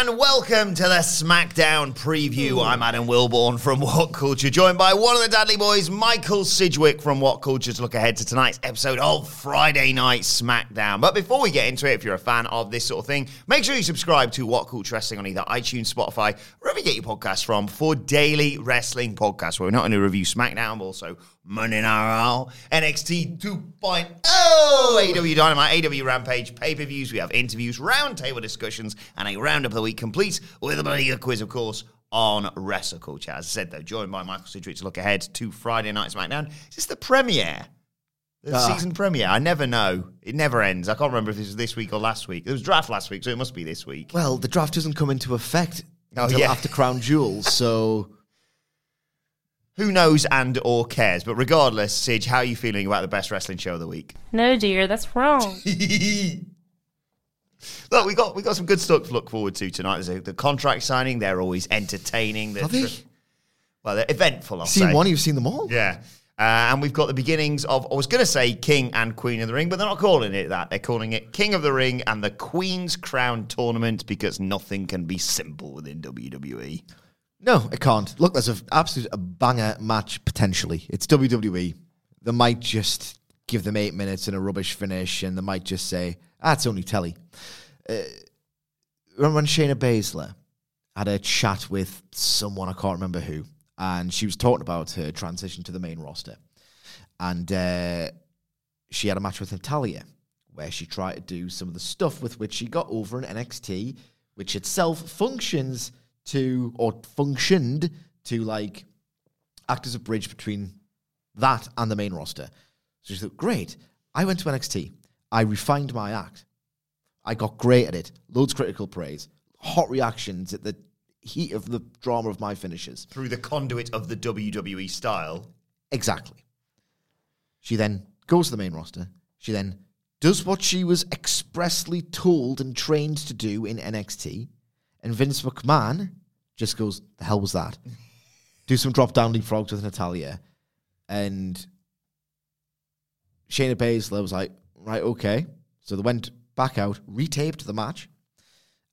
and welcome to the SmackDown preview. I'm Adam Wilborn from What Culture, joined by one of the Dudley boys, Michael Sidgwick from What Culture, to look ahead to tonight's episode of Friday Night SmackDown. But before we get into it, if you're a fan of this sort of thing, make sure you subscribe to What Culture Wrestling on either iTunes, Spotify, wherever you get your podcasts from, for daily wrestling podcasts where we're not only review SmackDown, but also Monday Night Raw, NXT 2.0, AEW Dynamite, AEW Rampage, pay-per-views. We have interviews, roundtable discussions, and a roundup of the week complete with a bloody quiz, of course, on Wrestle Culture. As I said, though, joined by Michael Sidgwick to look ahead to Friday Night SmackDown. Is this the premiere? The Ah. season premiere? I never know. It never ends. I can't remember if this was this week or last week. It was draft last week, so it must be this week. Well, the draft doesn't come into effect Oh, until yeah. after Crown Jewels, so Who knows and or cares? But regardless, Sidge, how are you feeling about the best wrestling show of the week? No, dear, that's wrong. Look, we got we got some good stuff to look forward to tonight. There's a, the contract signing; they're always entertaining. They're Are they? well, they're eventful. I'll seen say. one, you've seen them all. yeah. Uh, and we've got the beginnings of, I was going to say King and Queen of the Ring, but they're not calling it that. They're calling it King of the Ring and the Queen's Crown Tournament because nothing can be simple within. WWE. No, it can't. Look, there's an absolute a banger match potentially. It's WWE. They might just give them eight minutes and a rubbish finish, and they might just say, "Ah, it's only telly." Uh, remember when Shayna Baszler had a chat with someone I can't remember who, and she was talking about her transition to the main roster, and uh, she had a match with Natalya where she tried to do some of the stuff with which she got over in NXT, which itself functions to or functioned to like act as a bridge between that and the main roster. So she thought, great. I went to NXT. I refined my act. I got great at it. Loads of critical praise. Hot reactions at the heat of the drama of my finishes. Through the conduit of the WWE style. Exactly. She then goes to the main roster. She then does what she was expressly told and trained to do in NXT. And Vince McMahon just goes, the hell was that? do some drop down leapfrogs with Natalya. And Shayna Baszler was like, right, okay. So they went back out, retaped the match.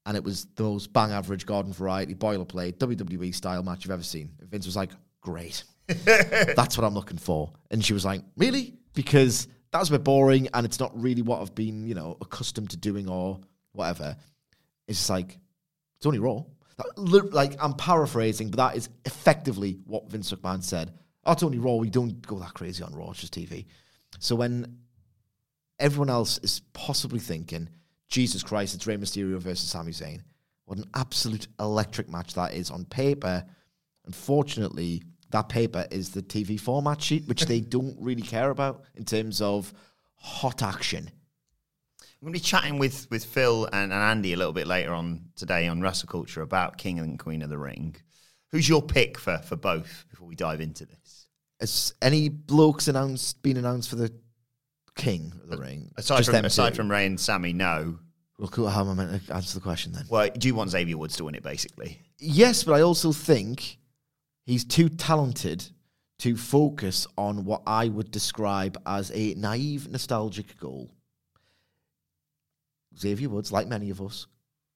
And it was the most bang average garden variety boilerplate WWE style match you've ever seen. And Vince was like, great. That's what I'm looking for. And she was like, really? Because that was a bit boring and it's not really what I've been, you know, accustomed to doing or whatever. It's just like, it's only Raw. That, like, I'm paraphrasing, but that is effectively what Vince McMahon said. Oh, it's only Raw. We don't go that crazy on Raw. It's just TV. So when everyone else is possibly thinking, Jesus Christ, it's Rey Mysterio versus Sami Zayn. What an absolute electric match that is on paper. Unfortunately, that paper is the TV format sheet, which they don't really care about in terms of hot action. I'm going to be chatting with, with Phil and, and Andy a little bit later on today on Wrestle Culture about King and Queen of the Ring. Who's your pick for, for both before we dive into this? Has any blokes announced been announced for the King of the Ring? Aside Just from them aside two. from Rey and Sami, no. Well, cool. How am I meant to answer the question then? Well, do you want Xavier Woods to win it, basically? Yes, but I also think he's too talented to focus on what I would describe as a naive, nostalgic goal. Xavier Woods, like many of us,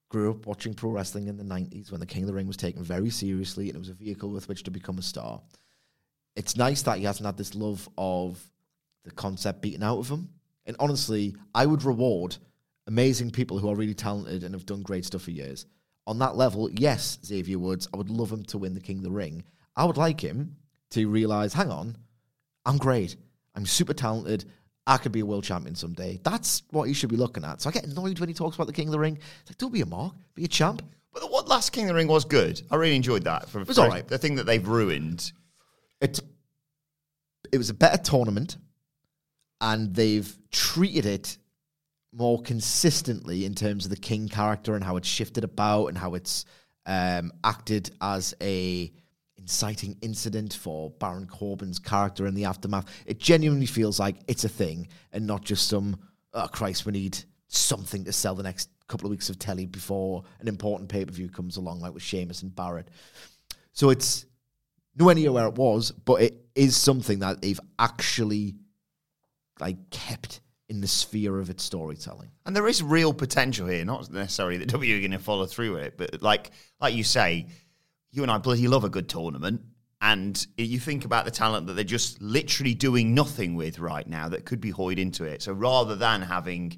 grew up watching pro wrestling in the 90s when the King of the Ring was taken very seriously and it was a vehicle with which to become a star. It's nice that he hasn't had this love of the concept beaten out of him. And honestly, I would reward amazing people who are really talented and have done great stuff for years. On that level, yes, Xavier Woods, I would love him to win the King of the Ring. I would like him to realize, hang on, I'm great. I'm super talented. I could be a world champion someday. That's what he should be looking at. So I get annoyed when he talks about the King of the Ring. It's like, don't be a mark, be a champ. But the what last King of the Ring was good. I really enjoyed that. For, It was all right. The thing that they've ruined. It, it was a better tournament, and they've treated it more consistently in terms of the King character and how it's shifted about and how it's um, acted as a inciting incident for Baron Corbin's character in the aftermath. It genuinely feels like it's a thing and not just some, oh Christ, we need something to sell the next couple of weeks of telly before an important pay per view comes along, like with Sheamus and Barrett. So it's nowhere near where it was, but it is something that they've actually like kept in the sphere of its storytelling. And there is real potential here, not necessarily that W are going to follow through with it, but like like you say, you and I bloody love a good tournament. And you think about the talent that they're just literally doing nothing with right now that could be hoyed into it. So rather than having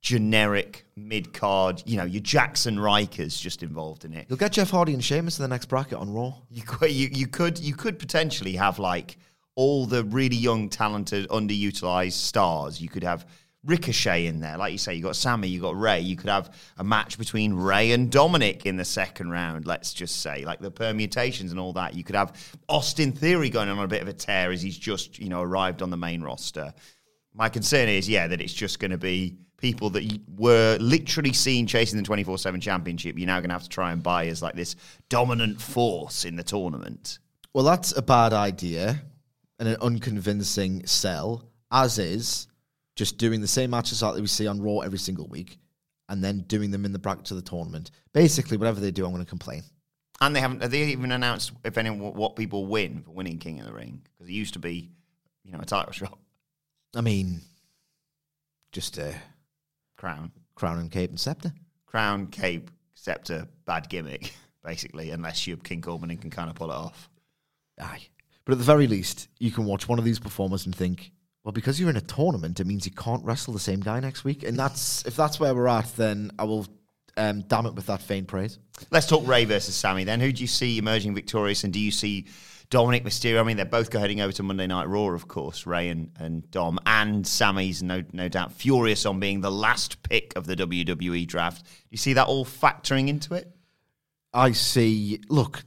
generic mid card, you know, your Jackson Rykers just involved in it, You'll get Jeff Hardy and Sheamus in the next bracket on Raw. you could, you, you could you could potentially have like all the really young, talented, underutilized stars. You could have Ricochet in there, like you say. You got Sami, you got Rey. You could have a match between Rey and Dominic in the second round. Let's just say, like the permutations and all that. You could have Austin Theory going on a bit of a tear as he's just you know arrived on the main roster. My concern is, yeah, that it's just going to be people that were literally seen chasing the 24 7 championship. You're now going to have to try and buy as like this dominant force in the tournament. Well, that's a bad idea and an unconvincing sell, as is just doing the same matches that we see on Raw every single week and then doing them in the bracket of the tournament. Basically, whatever they do, I'm going to complain. And they haven't, have they even announced if any what people win for winning King of the Ring? Because it used to be, you know, a title shot, I mean, just a crown. crown and cape and scepter. Crown, cape, scepter, bad gimmick, basically, unless you're King Corbin and can kind of pull it off. Aye. But at the very least, you can watch one of these performers and think, well, because you're in a tournament, it means you can't wrestle the same guy next week. And that's if that's where we're at, then I will um, damn it with that faint praise. Let's talk Rey versus Sami then. Who do you see emerging victorious, and do you see Dominic Mysterio? I mean, they're both going heading over to Monday Night Raw, of course. Rey and, and Dom, and Sami's no no doubt furious on being the last pick of the WWE draft. Do you see that all factoring into it? I see. Look,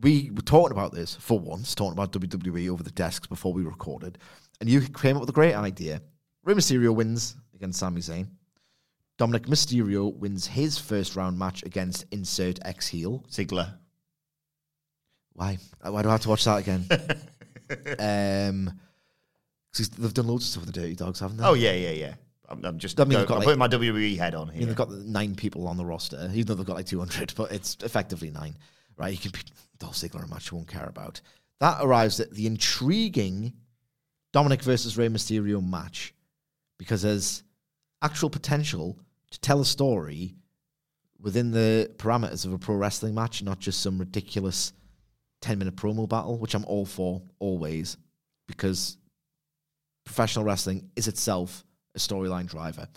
we were talking about this for once, talking about WWE over the desks before we recorded, and you came up with a great idea. Rey Mysterio wins against Sami Zayn. Dominic Mysterio wins his first round match against insert ex heel. Ziggler. Why? Why do I have to watch that again? um, 'cause they've done loads of stuff with the Dirty Dawgs, haven't they? Oh yeah, yeah, yeah. I'm, I'm just I mean, go- got I'm like- putting my WWE head on I mean, here. they've got nine people on the roster, even though they've got like 200, but it's effectively nine, right? You can beat Dolph Ziggler in a match you won't care about. That arrives at the intriguing Dominic versus Rey Mysterio match because there's actual potential to tell a story within the parameters of a pro wrestling match, not just some ridiculous 10 minute promo battle, which I'm all for always because professional wrestling is itself a storyline driver.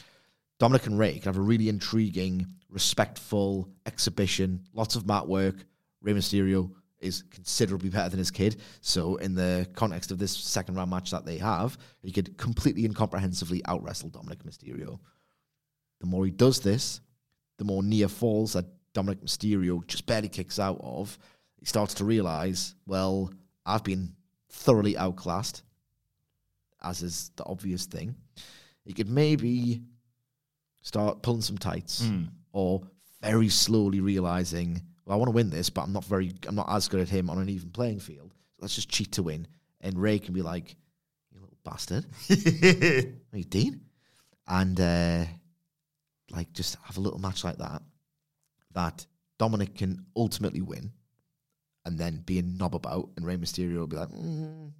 Dominic and Rey can have a really intriguing, respectful exhibition, lots of mat work. Rey Mysterio is considerably better than his kid. So, in the context of this second round match that they have, he could completely incomprehensibly out wrestle Dominic Mysterio. The more he does this, the more near falls that Dominic Mysterio just barely kicks out of. He starts to realize, well, I've been thoroughly outclassed, as is the obvious thing. He could maybe start pulling some tights hmm. or very slowly realizing, well, I want to win this, but I'm not very, I'm not as good at him on an even playing field. So let's just cheat to win. And Rey can be like, you little bastard. Are you Dean? And uh, like just have a little match like that, that Dominic can ultimately win, and then be a knob about, and Rey Mysterio will be like, mm,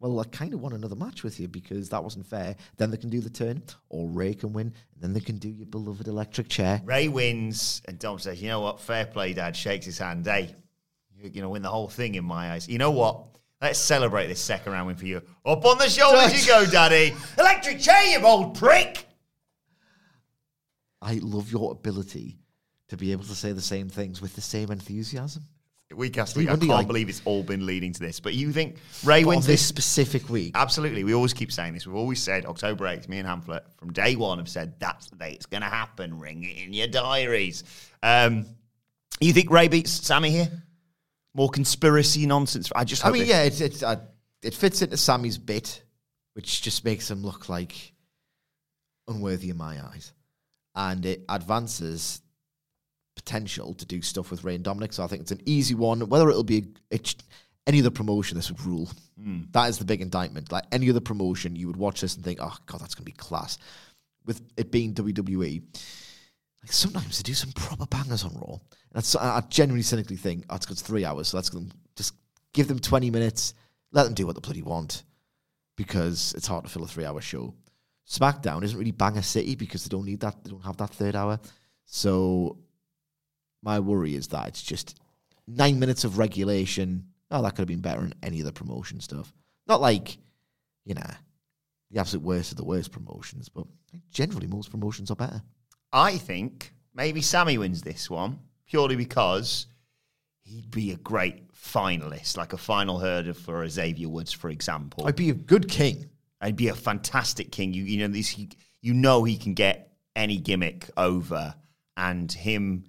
well, I kind of want another match with you because that wasn't fair. Then they can do the turn, or Rey can win, and then they can do your beloved electric chair. Rey wins, and Dom says, "You know what? Fair play, Dad." Shakes his hand. Hey, you're to win the whole thing in my eyes. You know what? Let's celebrate this second round win for you. Up on the shoulders you go, Daddy. Electric chair, you old prick. I love your ability to be able to say the same things with the same enthusiasm. Week after week, I can't like- believe it's all been leading to this. But you think Rey wins this this? specific week, Absolutely. We always keep saying this. We've always said October 8th, me and Hamlet from day one have said that's the day it's going to happen. Ring it in your diaries. Um, you think Rey beats Sami here? More conspiracy nonsense? I just I mean, yeah, it, it, uh, it fits into Sami's bit, which just makes him look like unworthy in my eyes. And it advances potential to do stuff with Rey and Dominic. So I think it's an easy one. Whether it'll be a, any other promotion, this would rule. Hmm. That is the big indictment. Like any other promotion, you would watch this and think, oh, God, that's going to be class. With it being WWE, like sometimes they do some proper bangers on Raw. And that's, I genuinely cynically think, oh, it's got three hours, so let's just give them 20 minutes, let them do what they bloody want, because it's hard to fill a three hour show. SmackDown isn't really banger city because they don't need that, they don't have that third hour. So my worry is that it's just nine minutes of regulation. Oh, that could have been better in any other promotion stuff. Not like, you know, the absolute worst of the worst promotions, but generally most promotions are better. I think maybe Sami wins this one purely because he'd be a great finalist, like a final hurdle for Xavier Woods, for example. I'd be a good king. I'd be a fantastic king. You, you know, this, you know, he can get any gimmick over, and him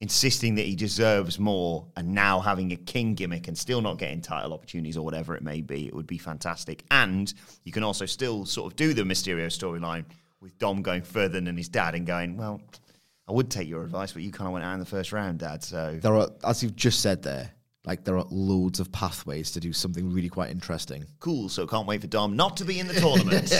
insisting that he deserves more, and now having a king gimmick and still not getting title opportunities or whatever it may be, it would be fantastic. And you can also still sort of do the Mysterio storyline with Dom going further than his dad and going, well, I would take your advice, but you kind of went out in the first round, Dad. So There are, as you've just said there, like there are loads of pathways to do something really quite interesting. cool. So can't wait for Dom not to be in the tournament.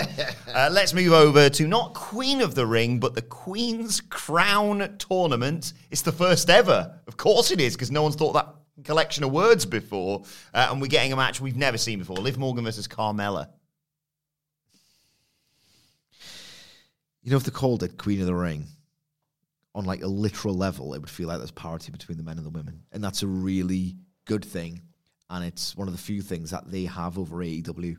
uh, let's move over to not Queen of the Ring, but the Queen's Crown tournament. It's the first ever. Of course it is, because no one's thought that collection of words before. Uh, and we're getting a match we've never seen before Liv Morgan versus Carmella. You know, if they called it Queen of the Ring, on like a literal level, it would feel like there's parity between the men and the women. And that's a really good thing. And it's one of the few things that they have over AEW.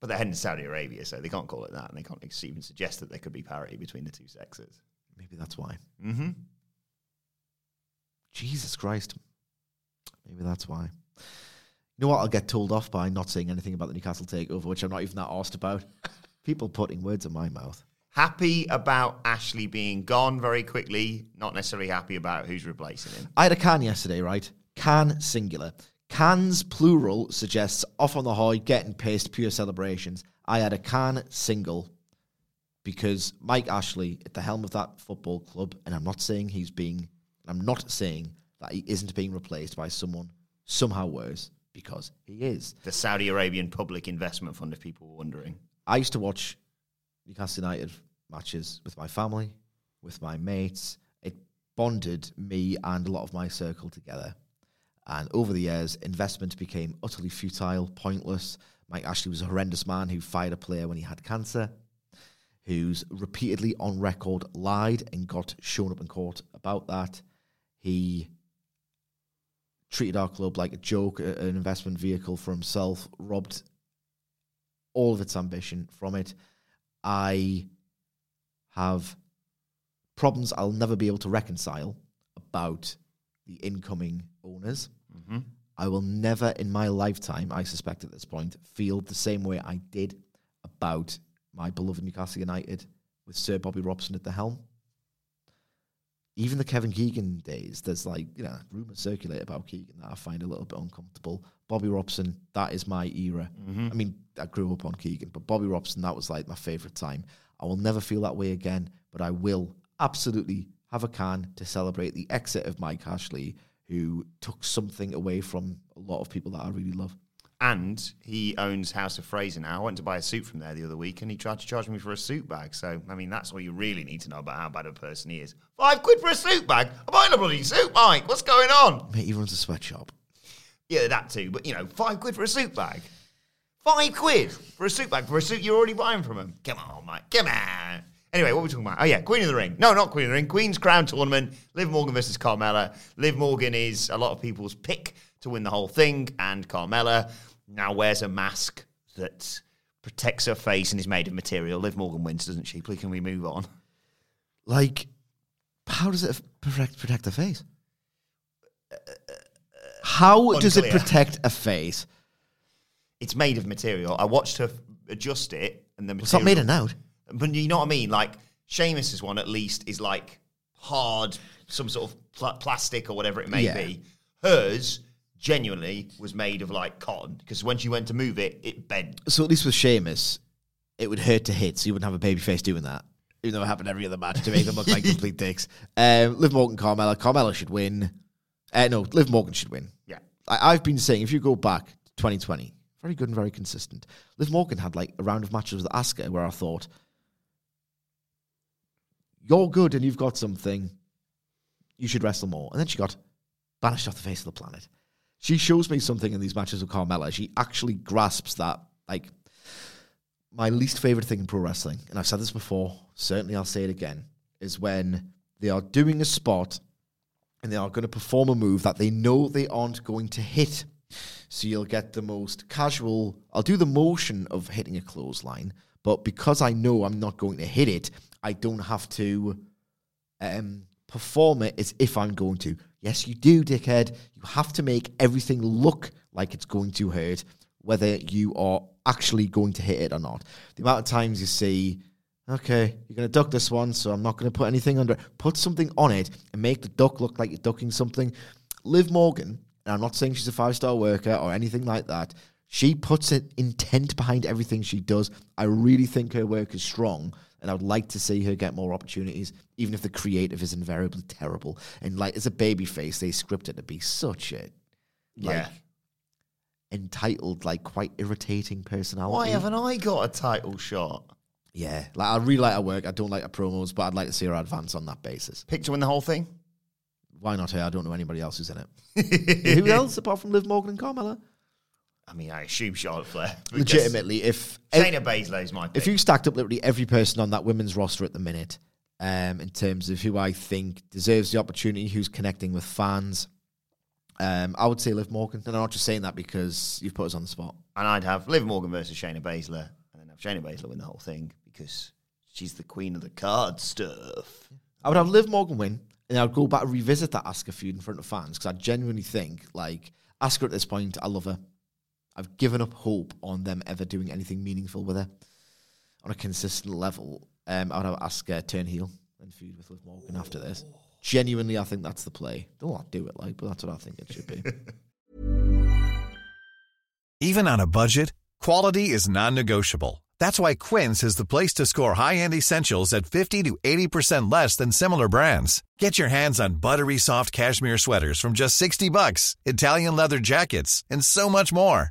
But they're heading to Saudi Arabia, so they can't call it that. And they can't even suggest that there could be parity between the two sexes. Maybe that's why. Mm-hmm. Jesus Christ. Maybe that's why. You know what? I'll get told off by not saying anything about the Newcastle takeover, which I'm not even that asked about. People putting words in my mouth. Happy about Ashley being gone very quickly, not necessarily happy about who's replacing him. I had a can yesterday, right? Can singular. Cans plural suggests off on the high, getting pissed, pure celebrations. I had a can single because Mike Ashley at the helm of that football club, and I'm not saying he's being, I'm not saying that he isn't being replaced by someone somehow worse because he is. The Saudi Arabian Public Investment Fund, if people were wondering. I used to watch Newcastle United matches with my family, with my mates. It bonded me and a lot of my circle together. And over the years, investment became utterly futile, pointless. Mike Ashley was a horrendous man who fired a player when he had cancer, who's repeatedly on record lied and got shown up in court about that. He treated our club like a joke, an investment vehicle for himself, robbed all of its ambition from it. I have problems I'll never be able to reconcile about the incoming owners. Mm-hmm. I will never in my lifetime, I suspect at this point, feel the same way I did about my beloved Newcastle United with Sir Bobby Robson at the helm. Even the Kevin Keegan days, there's like, you know, rumours circulate about Keegan that I find a little bit uncomfortable. Bobby Robson, that is my era. Mm-hmm. I mean, I grew up on Keegan, but Bobby Robson, that was like my favourite time. I will never feel that way again, but I will absolutely have a can to celebrate the exit of Mike Ashley, who took something away from a lot of people that I really love. And he owns House of Fraser now. I went to buy a suit from there the other week and he tried to charge me for a suit bag. So, I mean, that's all you really need to know about how bad a person he is. Five quid for a suit bag? I'm buying a bloody suit, Mike. What's going on? Mate, he runs a sweatshop. Yeah, that too. But, you know, five quid for a suit bag? Five quid for a suit bag for a suit you're already buying from him? Come on, Mike. Come on. Anyway, what were we talking about? Oh, yeah, Queen of the Ring. No, not Queen of the Ring. Queen's Crown Tournament. Liv Morgan versus Carmella. Liv Morgan is a lot of people's pick to win the whole thing, and Carmella now wears a mask that protects her face and is made of material. Liv Morgan wins, doesn't she? Please, can we move on? Like, how does it protect protect the face? How does it protect a face? It's made of material. I watched her adjust it, and the material. It's not made of now. But you know what I mean? Like Sheamus's one, at least, is like hard, some sort of pl- plastic or whatever it may Yeah. be. Hers genuinely was made of like cotton because when she went to move it, it bent. So at least with Sheamus, it would hurt to hit, so you wouldn't have a baby face doing that. Even though it happened every other match to make them look like complete dicks. Um, Liv Morgan, Carmella. Carmella should win. Uh, no, Liv Morgan should win. Yeah. I, I've been saying, if you go back to 2020, very good and very consistent. Liv Morgan had like a round of matches with Asuka where I thought, you're good and you've got something, you should wrestle more. And then she got banished off the face of the planet. She shows me something in these matches with Carmella. She actually grasps that, like, my least favorite thing in pro wrestling, and I've said this before, certainly I'll say it again, is when they are doing a spot and they are going to perform a move that they know they aren't going to hit. So you'll get the most casual, I'll do the motion of hitting a clothesline, but because I know I'm not going to hit it, I don't have to um, perform it as if I'm going to. Yes, you do, dickhead. You have to make everything look like it's going to hurt, whether you are actually going to hit it or not. The amount of times you see, okay, you're going to duck this one, so I'm not going to put anything under it. Put something on it and make the duck look like you're ducking something. Liv Morgan, and I'm not saying she's a five star worker or anything like that. She puts an intent behind everything she does. I really think her work is strong, and I would like to see her get more opportunities, even if the creative is invariably terrible. And like as a baby face, they script it to be such a like Yeah. entitled, like quite irritating personality. Why haven't I got a title shot? Yeah, like I really like her work. I don't like her promos, but I'd like to see her advance on that basis. Pick to win the whole thing? Why not her? I don't know anybody else who's in it. Who else apart from Liv Morgan and Carmella? I mean, I assume Charlotte Flair. Legitimately, if Shayna Baszler is my pick. if you stacked up literally every person on that women's roster at the minute, um, in terms of who I think deserves the opportunity, who's connecting with fans, um, I would say Liv Morgan. And I'm not just saying that because you've put us on the spot. and I'd have Liv Morgan versus Shayna Baszler, and then have Shayna Baszler win the whole thing because she's the queen of the card stuff. I would have Liv Morgan win, and I'd go back and revisit that Asuka feud in front of fans because I genuinely think, like, Asuka at this point, I love her. I've given up hope on them ever doing anything meaningful with her on a consistent level. Um, I would have Asuka turn heel and feud with Liv Morgan after this. Genuinely, I think that's the play. Don't do it like, but that's what I think it should be. Even on a budget, quality is non-negotiable. That's why Quince is the place to score high-end essentials at 50 to 80% less than similar brands. Get your hands on buttery soft cashmere sweaters from just 60 bucks, Italian leather jackets, and so much more.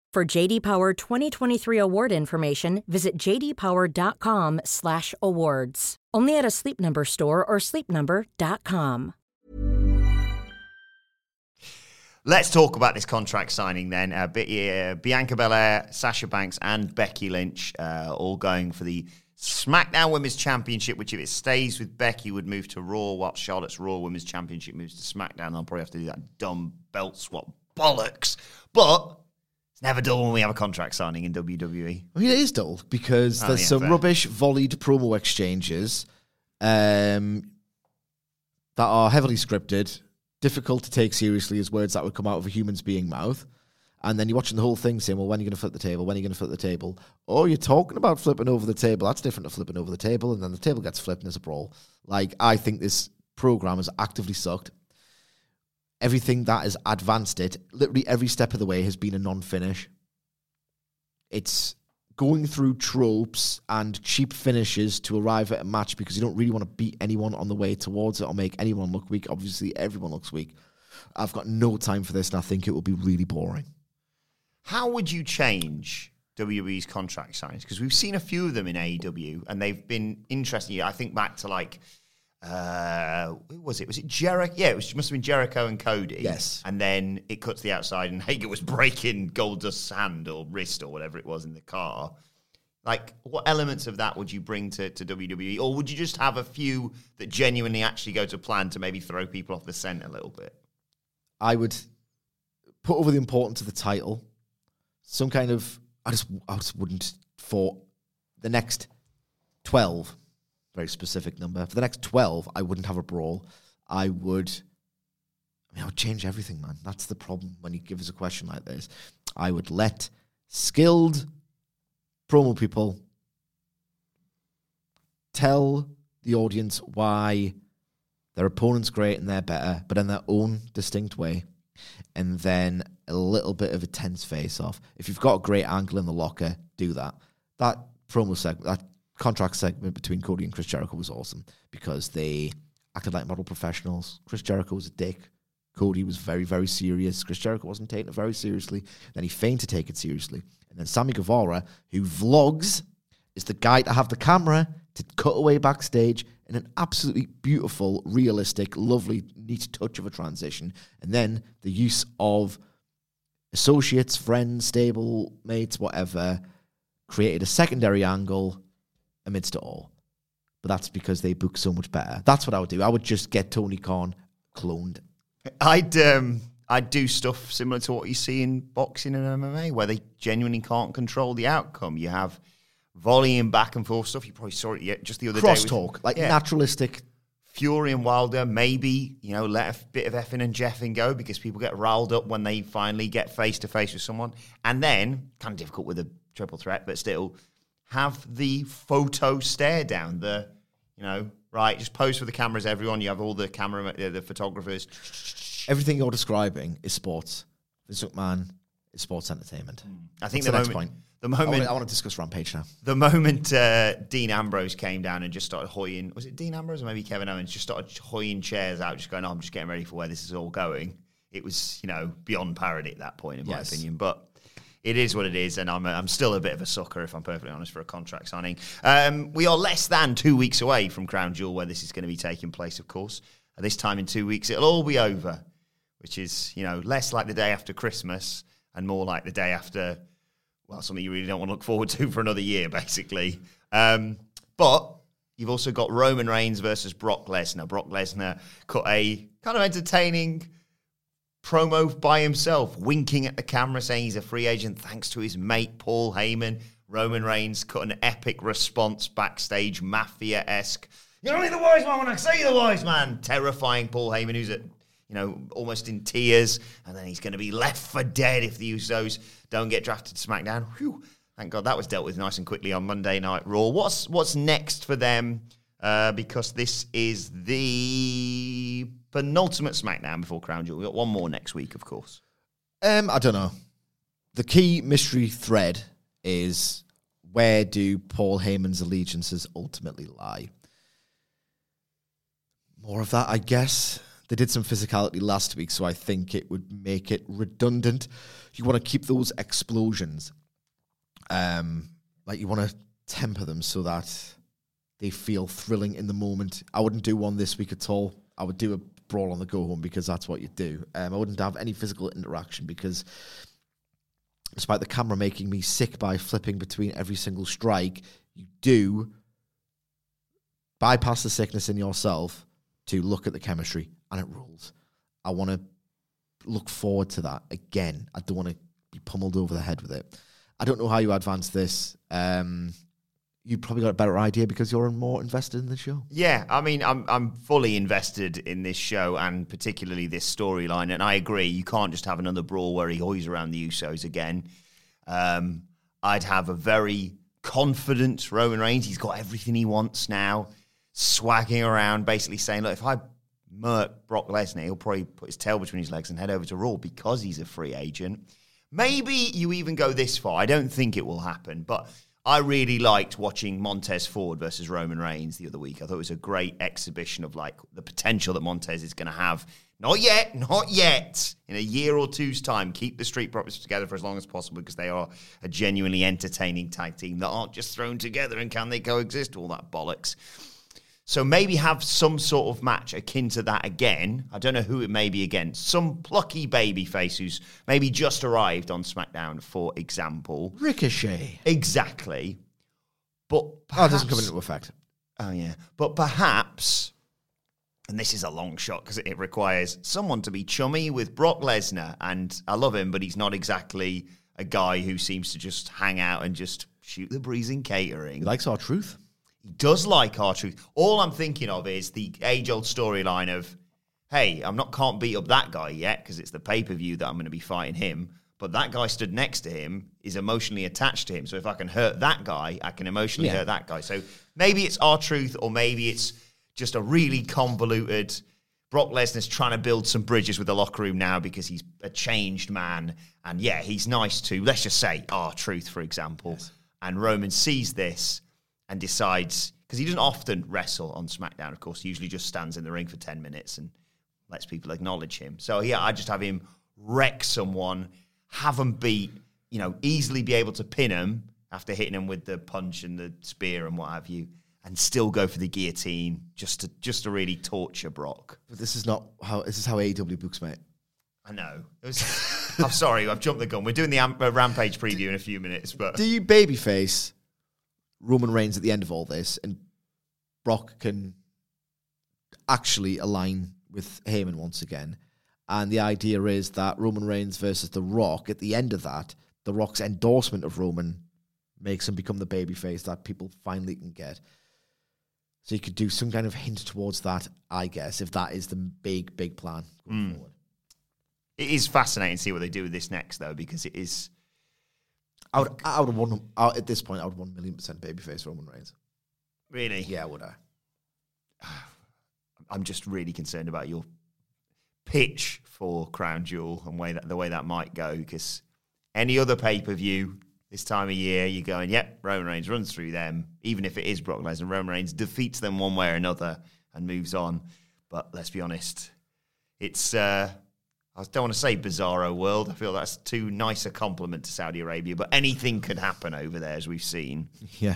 For JD Power 2023 award information, visit jdpower.com/awards. Only at a Sleep Number store or sleepnumber.com. Let's talk about this contract signing then. Uh, uh, Bianca Belair, Sasha Banks, and Becky Lynch uh, all going for the SmackDown Women's Championship, which if it stays with Becky would move to Raw, while Charlotte's Raw Women's Championship moves to SmackDown. They'll probably have to do that dumb belt swap bollocks. But it's never dull when we have a contract signing in WWE. I mean, it is dull because Oh, there's yeah, some fair. rubbish volleyed promo exchanges um, that are heavily scripted, difficult to take seriously as words that would come out of a human's being mouth. And then you're watching the whole thing saying, well, when are you going to flip the table? When are you going to flip the table? Oh, you're talking about flipping over the table. That's different to flipping over the table. And then the table gets flipped and there's a brawl. Like, I think this program has actively sucked. Everything that has advanced it, literally every step of the way, has been a non finish it's going through tropes and cheap finishes to arrive at a match because you don't really want to beat anyone on the way towards it or make anyone look weak. Obviously, everyone looks weak. I've got no time for this, and I think it will be really boring. How would you change WWE's contract signings? Because we've seen a few of them in AEW, and they've been interesting. I think back to like, uh, who was it? Was it Jericho? Yeah, it was, must have been Jericho and Cody. Yes. And then it cuts to the outside, and Hager was breaking Goldust's hand or wrist or whatever it was in the car. Like, what elements of that would you bring to, to WWE? Or would you just have a few that genuinely actually go to plan to maybe throw people off the scent a little bit? I would put over the importance of the title. Some kind of I just I just wouldn't for the next twelve, very specific number. For the next twelve, I wouldn't have a brawl. I would I mean I would change everything, man. That's the problem when you give us a question like this. I would let skilled promo people tell the audience why their opponent's great and they're better, but in their own distinct way. And then a little bit of a tense face off. If you've got a great angle in the locker, do that. That promo segment, that contract segment between Cody and Chris Jericho was awesome because they acted like model professionals. Chris Jericho was a dick. Cody was very, very serious. Chris Jericho wasn't taking it very seriously. Then he feigned to take it seriously. And then Sammy Guevara, who vlogs, is the guy to have the camera to cut away backstage in an absolutely beautiful, realistic, lovely, neat touch of a transition. And then the use of associates, friends, stable mates, whatever, created a secondary angle amidst it all. But that's because they book so much better. That's what I would do. I would just get Tony Khan cloned. I'd um, I'd do stuff similar to what you see in boxing and MMA, where they genuinely can't control the outcome. You have volleying back and forth stuff. You probably saw it yet just the other day. with- Crosstalk, like Yeah. naturalistic. Fury and Wilder, maybe you know let a bit of effing and jeffing go because people get riled up when they finally get face to face with someone, and then kind of difficult with a triple threat, but still have the photo stare down. The you know right, just pose for the cameras. Everyone, you have all the camera, uh, the photographers. Everything you're describing is sports. Vince McMahon is sports entertainment. I think What's the, the next moment, point? the I moment, want, I want to discuss Rampage now. the moment uh, Dean Ambrose came down and just started hoying, was it Dean Ambrose or maybe Kevin Owens? Just started hoying chairs out, just going, oh, I'm just getting ready for where this is all going. It was, you know, beyond parody at that point, in my opinion. But it is what it is, and I'm, I'm still a bit of a sucker, if I'm perfectly honest, for a contract signing. Um, we are less than two weeks away from Crown Jewel, where this is going to be taking place, of course. At this time in two weeks, it'll all be over, which is, you know, less like the day after Christmas and more like the day after well, something you really don't want to look forward to for another year, basically. Um, but you've also got Roman Reigns versus Brock Lesnar. Brock Lesnar cut a kind of entertaining promo by himself, winking at the camera, saying he's a free agent thanks to his mate Paul Heyman. Roman Reigns cut an epic response backstage, mafia esque. You're only the wise man when I say the wise man. Terrifying Paul Heyman, who's at you know almost in tears, and then he's going to be left for dead if the Usos don't get drafted to SmackDown. Whew. Thank God that was dealt with nice and quickly on Monday Night Raw. What's what's next for them? Uh, because this is the penultimate SmackDown before Crown Jewel. We've got one more next week, of course. Um, I don't know. The key mystery thread is where do Paul Heyman's allegiances ultimately lie? More of that, I guess. They did some physicality last week, so I think it would make it redundant. You want to keep those explosions, um, like you want to temper them so that they feel thrilling in the moment. I wouldn't do one this week at all. I would do a brawl on the go home because that's what you do. Um, I wouldn't have any physical interaction because, despite the camera making me sick by flipping between every single strike, you do bypass the sickness in yourself to look at the chemistry and it rules. I want to look forward to that again. I don't want to be pummeled over the head with it. I don't know how you advance this. Um, you probably got a better idea because you're more invested in the show. Yeah, I mean, I'm I'm fully invested in this show and particularly this storyline. And I agree, you can't just have another brawl where he hoys around the Usos again. Um, I'd have a very confident Roman Reigns. He's got everything he wants now, swagging around, basically saying, "Look, if I murk Brock Lesnar, he'll probably put his tail between his legs and head over to Raw because he's a free agent." Maybe you even go this far. I don't think it will happen, but I really liked watching Montez Ford versus Roman Reigns the other week. I thought it was a great exhibition of like the potential that Montez is going to have. Not yet, not yet. In a year or two's time, keep the Street Profits together for as long as possible because they are a genuinely entertaining tag team that aren't just thrown together and can they coexist? All that bollocks. So maybe have some sort of match akin to that again. I don't know who it may be against. Some plucky baby face who's maybe just arrived on SmackDown, for example. Ricochet. Exactly. But Oh, it doesn't come into effect. Oh yeah, but perhaps, and this is a long shot because it requires someone to be chummy with Brock Lesnar, and I love him, but he's not exactly a guy who seems to just hang out and just shoot the breeze in catering. He likes R-Truth. He does like R-Truth. All I'm thinking of is the age old storyline of, hey, I'm not can't beat up that guy yet because it's the pay per view that I'm going to be fighting him. But that guy stood next to him is emotionally attached to him. So if I can hurt that guy, I can emotionally Yeah. hurt that guy. So maybe it's R-Truth, or maybe it's just a really convoluted. Brock Lesnar's trying to build some bridges with the locker room now because he's a changed man. And yeah, he's nice to, let's just say, R-Truth, for example. And Roman sees this and decides because he doesn't often wrestle on SmackDown. Of course, he usually just stands in the ring for ten minutes and lets people acknowledge him. So yeah, I just have him wreck someone, have them beat, you know, easily be able to pin him after hitting him with the punch and the spear and what have you, and still go for the guillotine just to just to really torture Brock. But this is not how this is how AEW books, mate. I know. It was, I'm sorry, I've jumped the gun. We're doing the uh, Rampage preview in a few minutes, but Do you babyface Roman Reigns at the end of all this, and Brock can actually align with Heyman once again? And the idea is that Roman Reigns versus The Rock, at the end of that, The Rock's endorsement of Roman makes him become the babyface that people finally can get. So you could do some kind of hint towards that, I guess, if that is the big, big plan going hmm. forward. it is fascinating to see what they do with this next, though, because it is. I would, I would have one at this point. I would one million percent babyface Roman Reigns. Really? Yeah, would I? I'm just really concerned about your pitch for Crown Jewel and way that the way that might go because any other pay per view this time of year, you're going, yep, Roman Reigns runs through them, even if it is Brock Lesnar. Roman Reigns defeats them one way or another and moves on. But let's be honest, it's uh, I don't want to say bizarro world. I feel that's too nice a compliment to Saudi Arabia, but anything could happen over there, as we've seen. Yeah.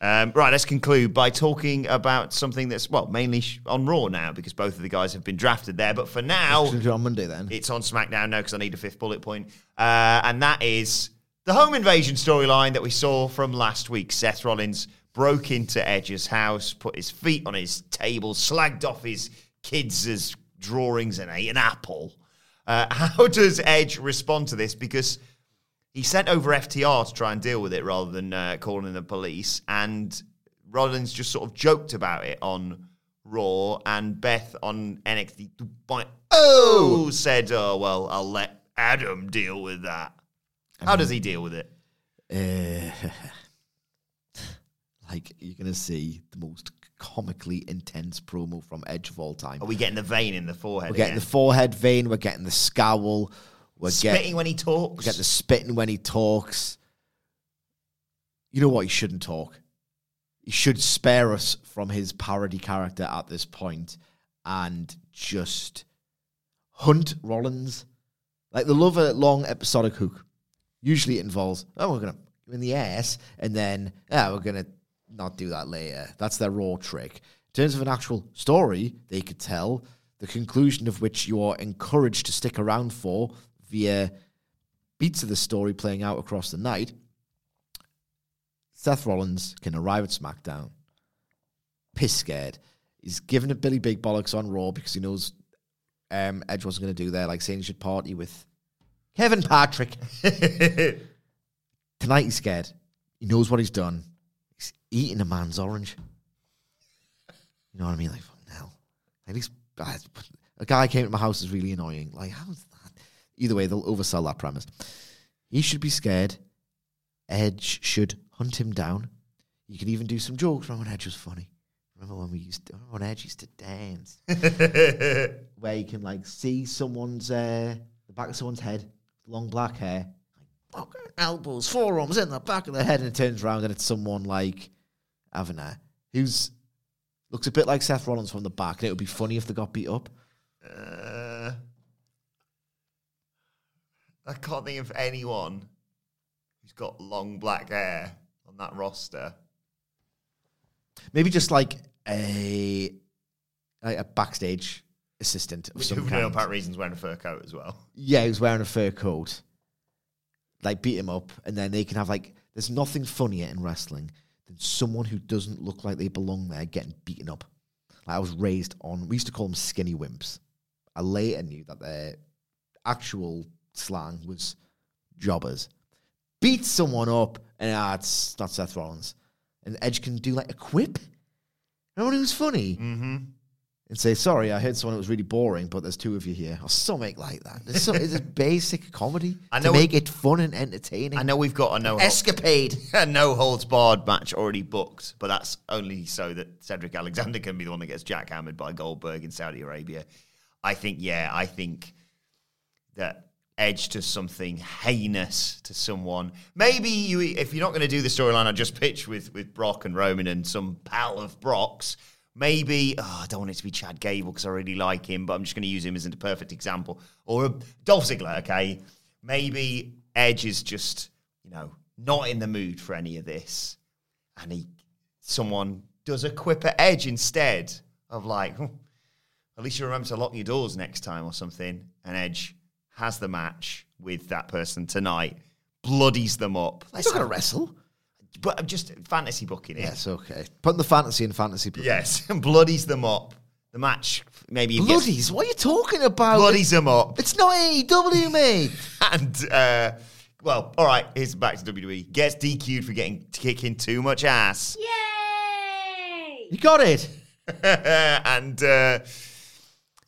Um, right, let's conclude by talking about something that's, well, mainly on Raw now because both of the guys have been drafted there. But for now, Should we do it on Monday then. it's on SmackDown now because I need a fifth bullet point. Uh, and that is the home invasion storyline that we saw from last week. Seth Rollins broke into Edge's house, put his feet on his table, slagged off his kids' drawings, and ate an apple. Uh, how does Edge respond to this? Because he sent over FTR to try and deal with it rather than uh, calling the police. And Rollins just sort of joked about it on Raw, and Beth on NXT 2.0 oh! said, "Oh well, I'll let Adam deal with that." How does he deal with it? Uh, like you're gonna see the most comically intense promo from Edge of all time. Are we getting the vein in the forehead? We're getting again? the forehead vein. We're getting the scowl. We're spitting getting when he talks. we get the spitting when he talks. You know what? He shouldn't talk. He should spare us from his parody character at this point and just hunt Rollins. Like they love a long episodic hook. Usually it involves, oh, we're gonna in the ass, and then yeah, we're gonna not do that later. That's their raw trick. In terms of an actual story, they could tell the conclusion of which you are encouraged to stick around for via beats of the story playing out across the night. Seth Rollins can arrive at SmackDown, piss scared. He's giving a Billy Big Bollocks on Raw because he knows um, Edge wasn't going to do that, like saying he should party with Kevin Patrick. Tonight he's scared. He knows what he's done. Eating a man's orange. You know what I mean? Like, hell. Like, he's, uh, a guy came to my house is really annoying. Like, how's that? Either way, they'll oversell that premise. He should be scared. Edge should hunt him down. You could even do some jokes. Remember when Edge was funny? Remember when we used to, remember when Edge used to dance? Where you can like see someone's uh, the back of someone's head, long black hair, elbows, forearms in the back of the head, and it turns around and it's someone like Avana, who's looks a bit like Seth Rollins from the back. And it would be funny if they got beat up. Uh, I can't think of anyone who's got long black hair on that roster. Maybe just like a like a backstage assistant of Who some kind. Reason's wearing a fur coat as well. Yeah, he was wearing a fur coat. Like beat him up, and then they can have like. There's nothing funnier in wrestling than someone who doesn't look like they belong there getting beaten up. Like I was raised on. We used to call them skinny wimps. I later knew that their actual slang was jobbers. Beat someone up, and ah, it's not Seth Rollins. And Edge can do like a quip. When it was funny? Mm-hmm. And say, "Sorry, I heard someone that was really boring, but there's two of you here," or something like that. It's, so, it's a basic comedy I to know make it fun and entertaining. I know we've got a no escapade. a no holds barred match already booked, but that's only so that Cedric Alexander can be the one that gets jackhammered by Goldberg in Saudi Arabia. I think, yeah, I think that Edge to something heinous to someone. Maybe you, if you're not going to do the storyline I just pitched with with Brock and Roman and some pal of Brock's, maybe oh, I don't want it to be Chad Gable because I really like him, but I'm just going to use him as a perfect example. Or Dolph Ziggler, okay? Maybe Edge is just you know not in the mood for any of this, and he someone does a quip at Edge instead of like. "Hmm, at least you remember to lock your doors next time or something. And Edge has the match with that person tonight, bloodies them up. Not going to wrestle. But I'm just fantasy booking it. Yes, okay. Putting the fantasy in fantasy. booking. Yes, and bloodies them up. The match, maybe even gets- Bloodies? What are you talking about? bloodies them up. It's not AEW, mate. And, uh, well, all right, here's back to WWE. Gets DQ'd for getting kicking too much ass. Yay! You got it. and uh,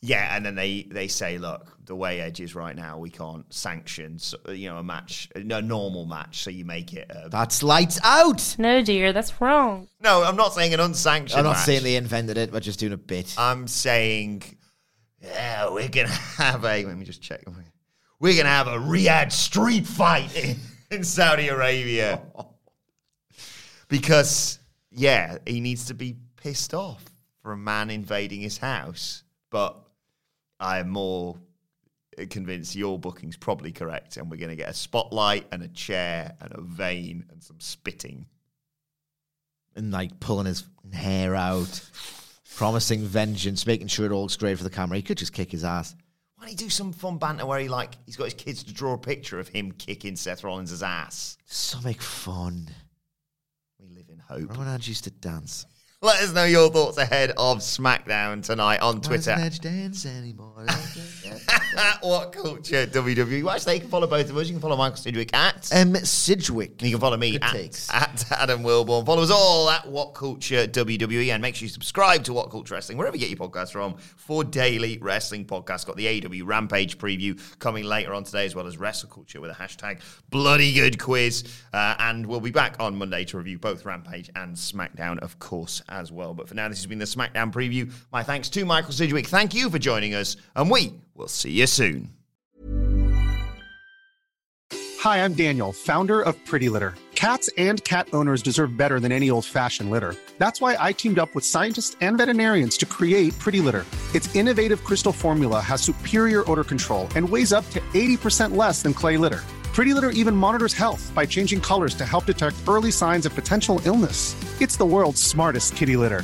yeah, and then they they say, look, the way Edge is right now, we can't sanction, you know, a match, a normal match. So you make it. A, That's lights out. No, dear, that's wrong. no, I'm not saying an unsanctioned. I'm not match. saying they invented it. We're just doing a bit. I'm saying, yeah, we're gonna have a. Let me just check. We're gonna have a Riyadh street fight in, in Saudi Arabia because, yeah, he needs to be pissed off for a man invading his house. But I'm more convinced your booking's probably correct, and we're gonna get a spotlight and a chair and a vein and some spitting. and like pulling his hair out, promising vengeance, making sure it all looks great for the camera. He could just kick his ass. Why don't he do some fun banter where he like he's got his kids to draw a picture of him kicking Seth Rollins' ass? Something fun. We live in hope. Remember when Edge used to dance? Let us know your thoughts ahead of SmackDown tonight on Why Twitter. Edge dance anymore? At what culture WWE? Actually, you can follow both of us. You can follow Michael Sidgwick at. um, Sidgwick. And you can follow me Good at, takes. at Adam Wilborn. Follow us all at What Culture WWE and make sure you subscribe to What Culture Wrestling, wherever you get your podcasts from, for daily wrestling podcasts. Got the AEW Rampage preview coming later on today, as well as Wrestle Culture with a hashtag bloody good quiz. Uh, and we'll be back on Monday to review both Rampage and SmackDown, of course, as well. But for now, this has been the SmackDown preview. My thanks to Michael Sidgwick. Thank you for joining us, and we will see you soon. Hi, I'm Daniel, founder of Pretty Litter. Cats and cat owners deserve better than any old fashioned litter. That's why I teamed up with scientists and veterinarians to create Pretty Litter. Its innovative crystal formula has superior odor control and weighs up to 80% less than clay litter. Pretty Litter even monitors health by changing colors to help detect early signs of potential illness. It's the world's smartest kitty litter.